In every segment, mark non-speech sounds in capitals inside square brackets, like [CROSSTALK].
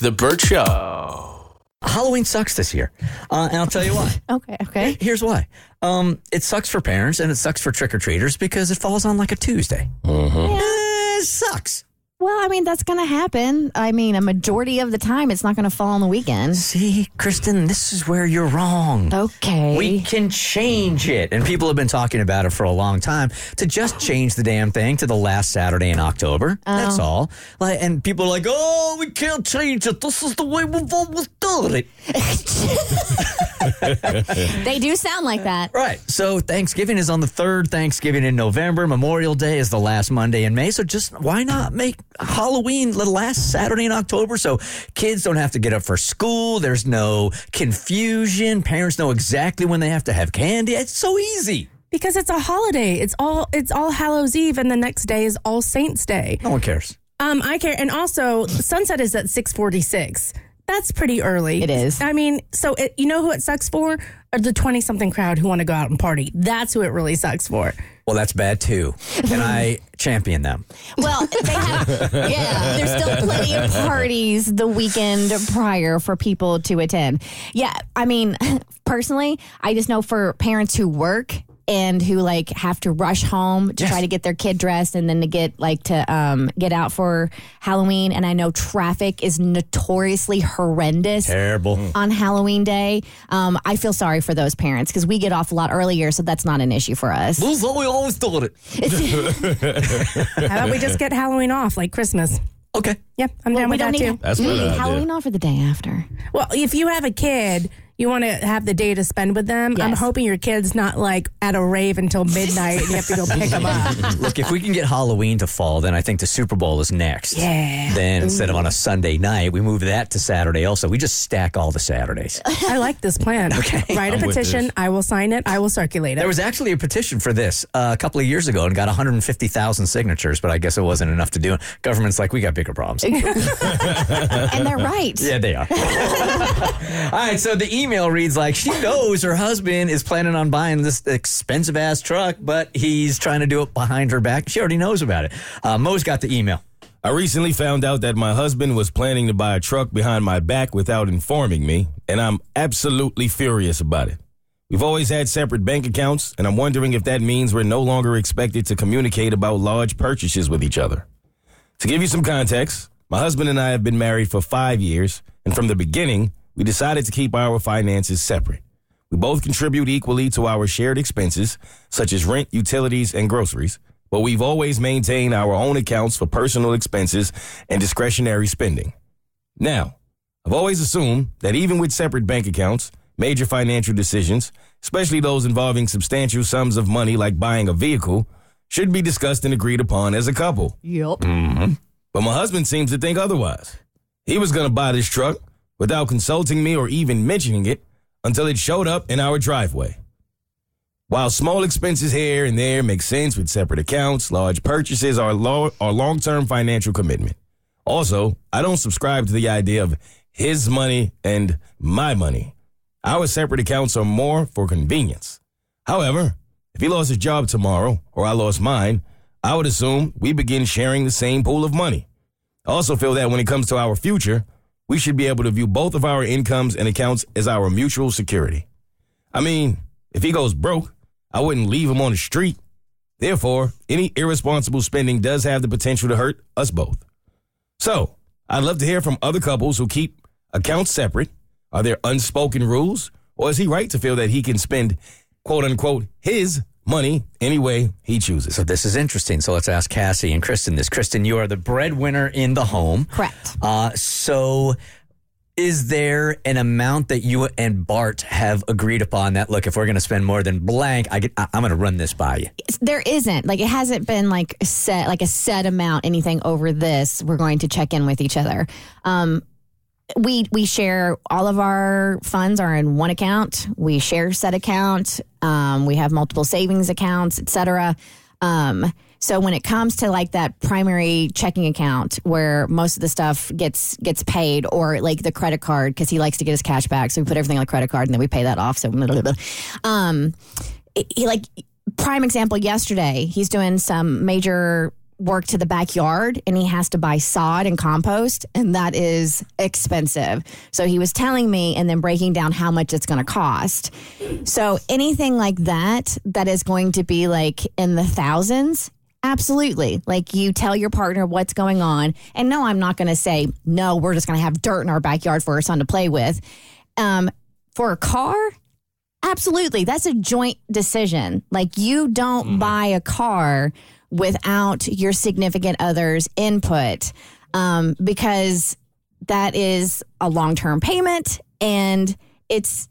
The Burt Show. Halloween sucks this year, uh, and I'll tell you why. [LAUGHS] Okay, okay. Here's why. Um, it sucks for parents and it sucks for trick or treaters because it falls on like a Tuesday. Yeah. Eh, it sucks. Well, I mean, that's going to happen. I mean, a majority of the time, it's not going to fall on the weekend. See, Kristen, this is where you're wrong. Okay. We can change it. And people have been talking about it for a long time to just change the damn thing to the last Saturday in October. That's oh. all. Like, and people are like, oh, we can't change it. This is the way we've always done it. [LAUGHS] [LAUGHS] they do sound like that. Right. So Thanksgiving is on the third Thanksgiving in November. Memorial Day is the last Monday in May. So just why not make Halloween the last Saturday in October so kids don't have to get up for school? There's no confusion. Parents know exactly when they have to have candy. It's so easy. Because it's a holiday. It's all it's all Hallows Eve and the next day is All Saints Day. No one cares. Um I care and also sunset is at 646. That's pretty early. It is. I mean, so it, you know who it sucks for? Are the 20 something crowd who want to go out and party. That's who it really sucks for. Well, that's bad too. And I champion them. Well, they have, yeah, there's still plenty of parties the weekend prior for people to attend. Yeah, I mean, personally, I just know for parents who work and who like have to rush home to Yes. try to get their kid dressed and then to get like to um, get out for Halloween. And I know traffic is notoriously horrendous Terrible. on Halloween day. Um, I feel sorry for those parents because we get off a lot earlier, so that's not an issue for us. This is what we always thought it. How about we just get Halloween off like Christmas? Okay. Yep, I'm down we with don't that need, too. That's we a need idea. Halloween off for the day after. Well, if you have a kid, you want to have the day to spend with them. I'm hoping your kid's not like at a rave until midnight and you have to go pick them up. [LAUGHS] Look, if we can get Halloween to fall, then I think the Super Bowl is next. Yeah. Then instead of on a Sunday night, we move that to Saturday also. We just stack all the Saturdays. I like this plan. [LAUGHS] Okay. Write a I'm with petition. I will sign it. I will circulate it. There was actually a petition for this uh, a couple of years ago and got 150,000 signatures, but I guess it wasn't enough to do it. Government's like, we got bigger problems. [LAUGHS] And they're right. yeah, they are. all right, so the email reads like she knows her husband is planning on buying this expensive ass truck, but he's trying to do it behind her back. She already knows about it. Uh, Mo's got the email. I recently found out that my husband was planning to buy a truck behind my back without informing me, and I'm absolutely furious about it. We've always had separate bank accounts, and I'm wondering if that means we're no longer expected to communicate about large purchases with each other. To give you some context, my husband and I have been married for five years, and from the beginning, we decided to keep our finances separate. We both contribute equally to our shared expenses, such as rent, utilities, and groceries, but we've always maintained our own accounts for personal expenses and discretionary spending. Now, I've always assumed that even with separate bank accounts, major financial decisions, especially those involving substantial sums of money like buying a vehicle, should be discussed and agreed upon as a couple. Yep. Mm-hmm. But my husband seems to think otherwise. He was going to buy this truck without consulting me or even mentioning it until it showed up in our driveway. While small expenses here and there make sense with separate accounts, large purchases are, lo- are long term financial commitment. Also, I don't subscribe to the idea of his money and my money. Our separate accounts are more for convenience. However, if he lost his job tomorrow or I lost mine, I would assume we begin sharing the same pool of money. I also feel that when it comes to our future, we should be able to view both of our incomes and accounts as our mutual security. I mean, if he goes broke, I wouldn't leave him on the street. Therefore, any irresponsible spending does have the potential to hurt us both. So, I'd love to hear from other couples who keep accounts separate. Are there unspoken rules? Or is he right to feel that he can spend, quote unquote, his money any way he chooses? So this is interesting. So let's ask Cassie and Kristen this. Kristen, you are the breadwinner in the home. Correct. Uh, so is there an amount that you and Bart have agreed upon that look, if we're going to spend more than blank, I get, I, I'm going to run this by you. There isn't like it hasn't been like set like a set amount anything over this. We're going to check in with each other. Um, we we share all of our funds are in one account. We share set account. Um, we have multiple savings accounts, etc. Um, so when it comes to like that primary checking account where most of the stuff gets gets paid, or like the credit card because he likes to get his cash back, so we put everything on the credit card and then we pay that off. So, um, he like prime example yesterday he's doing some major work to the backyard and he has to buy sod and compost, and that is expensive. So he was telling me and then breaking down how much it's going to cost. So anything like that, that is going to be like in the thousands. Absolutely. Like you tell your partner what's going on. And no, I'm not going to say, no, we're just going to have dirt in our backyard for our son to play with. Um, for a car, absolutely. That's a joint decision. Like you don't buy a car without your significant other's input um, because that is a long term payment and it's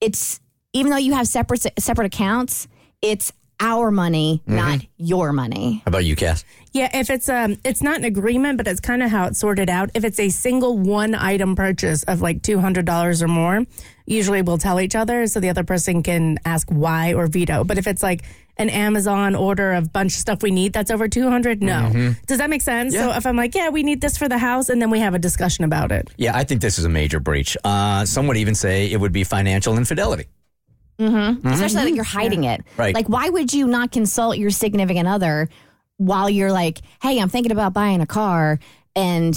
it's even though you have separate separate accounts, it's our money, not your money. How about you, Cass? Yeah, if it's um it's not an agreement, but it's kind of how it's sorted out. If it's a single one item purchase of like two hundred dollars or more, usually we'll tell each other so the other person can ask why or veto. But if it's like an Amazon order of bunch of stuff we need that's over two hundred, no. Mm-hmm. Does that make sense? So if I'm like, yeah, we need this for the house, and then we have a discussion about it. Yeah, I think this is a major breach. Uh, some would even say it would be financial infidelity. Mm-hmm. Mm-hmm. especially that you're hiding it. Right. Like, why would you not consult your significant other while you're like, hey, I'm thinking about buying a car and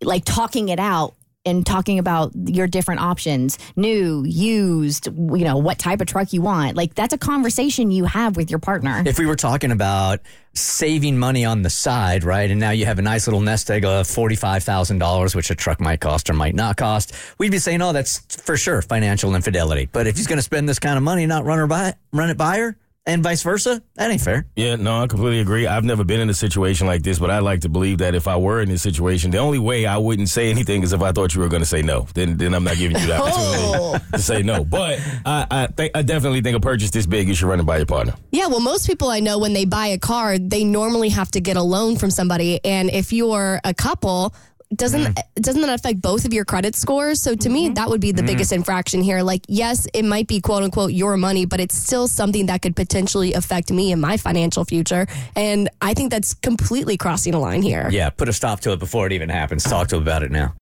like talking it out and talking about your different options, new, used, you know, what type of truck you want. Like, that's a conversation you have with your partner. If we were talking about saving money on the side, right, and now you have a nice little nest egg of $45,000, which a truck might cost or might not cost, we'd be saying, oh, that's for sure financial infidelity. But if he's going to spend this kind of money, not run, her by, run it by her, and vice versa, that ain't fair. Yeah, no, I completely agree. I've never been in a situation like this, but I like to believe that if I were in this situation, the only way I wouldn't say anything is if I thought you were going to say no. Then, then I'm not giving you the [LAUGHS] opportunity to say no. But I, I, think, I definitely think a purchase this big, you should run it by your partner. Yeah, well, most people I know when they buy a car, they normally have to get a loan from somebody, and if you're a couple. Doesn't mm-hmm. doesn't that affect both of your credit scores? So to me, mm-hmm. that would be the mm-hmm. biggest infraction here. Like, yes, it might be quote unquote your money, but it's still something that could potentially affect me and my financial future. And I think that's completely crossing a line here. Yeah, put a stop to it before it even happens. Talk to him about it now.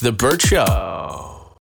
The Burt Show.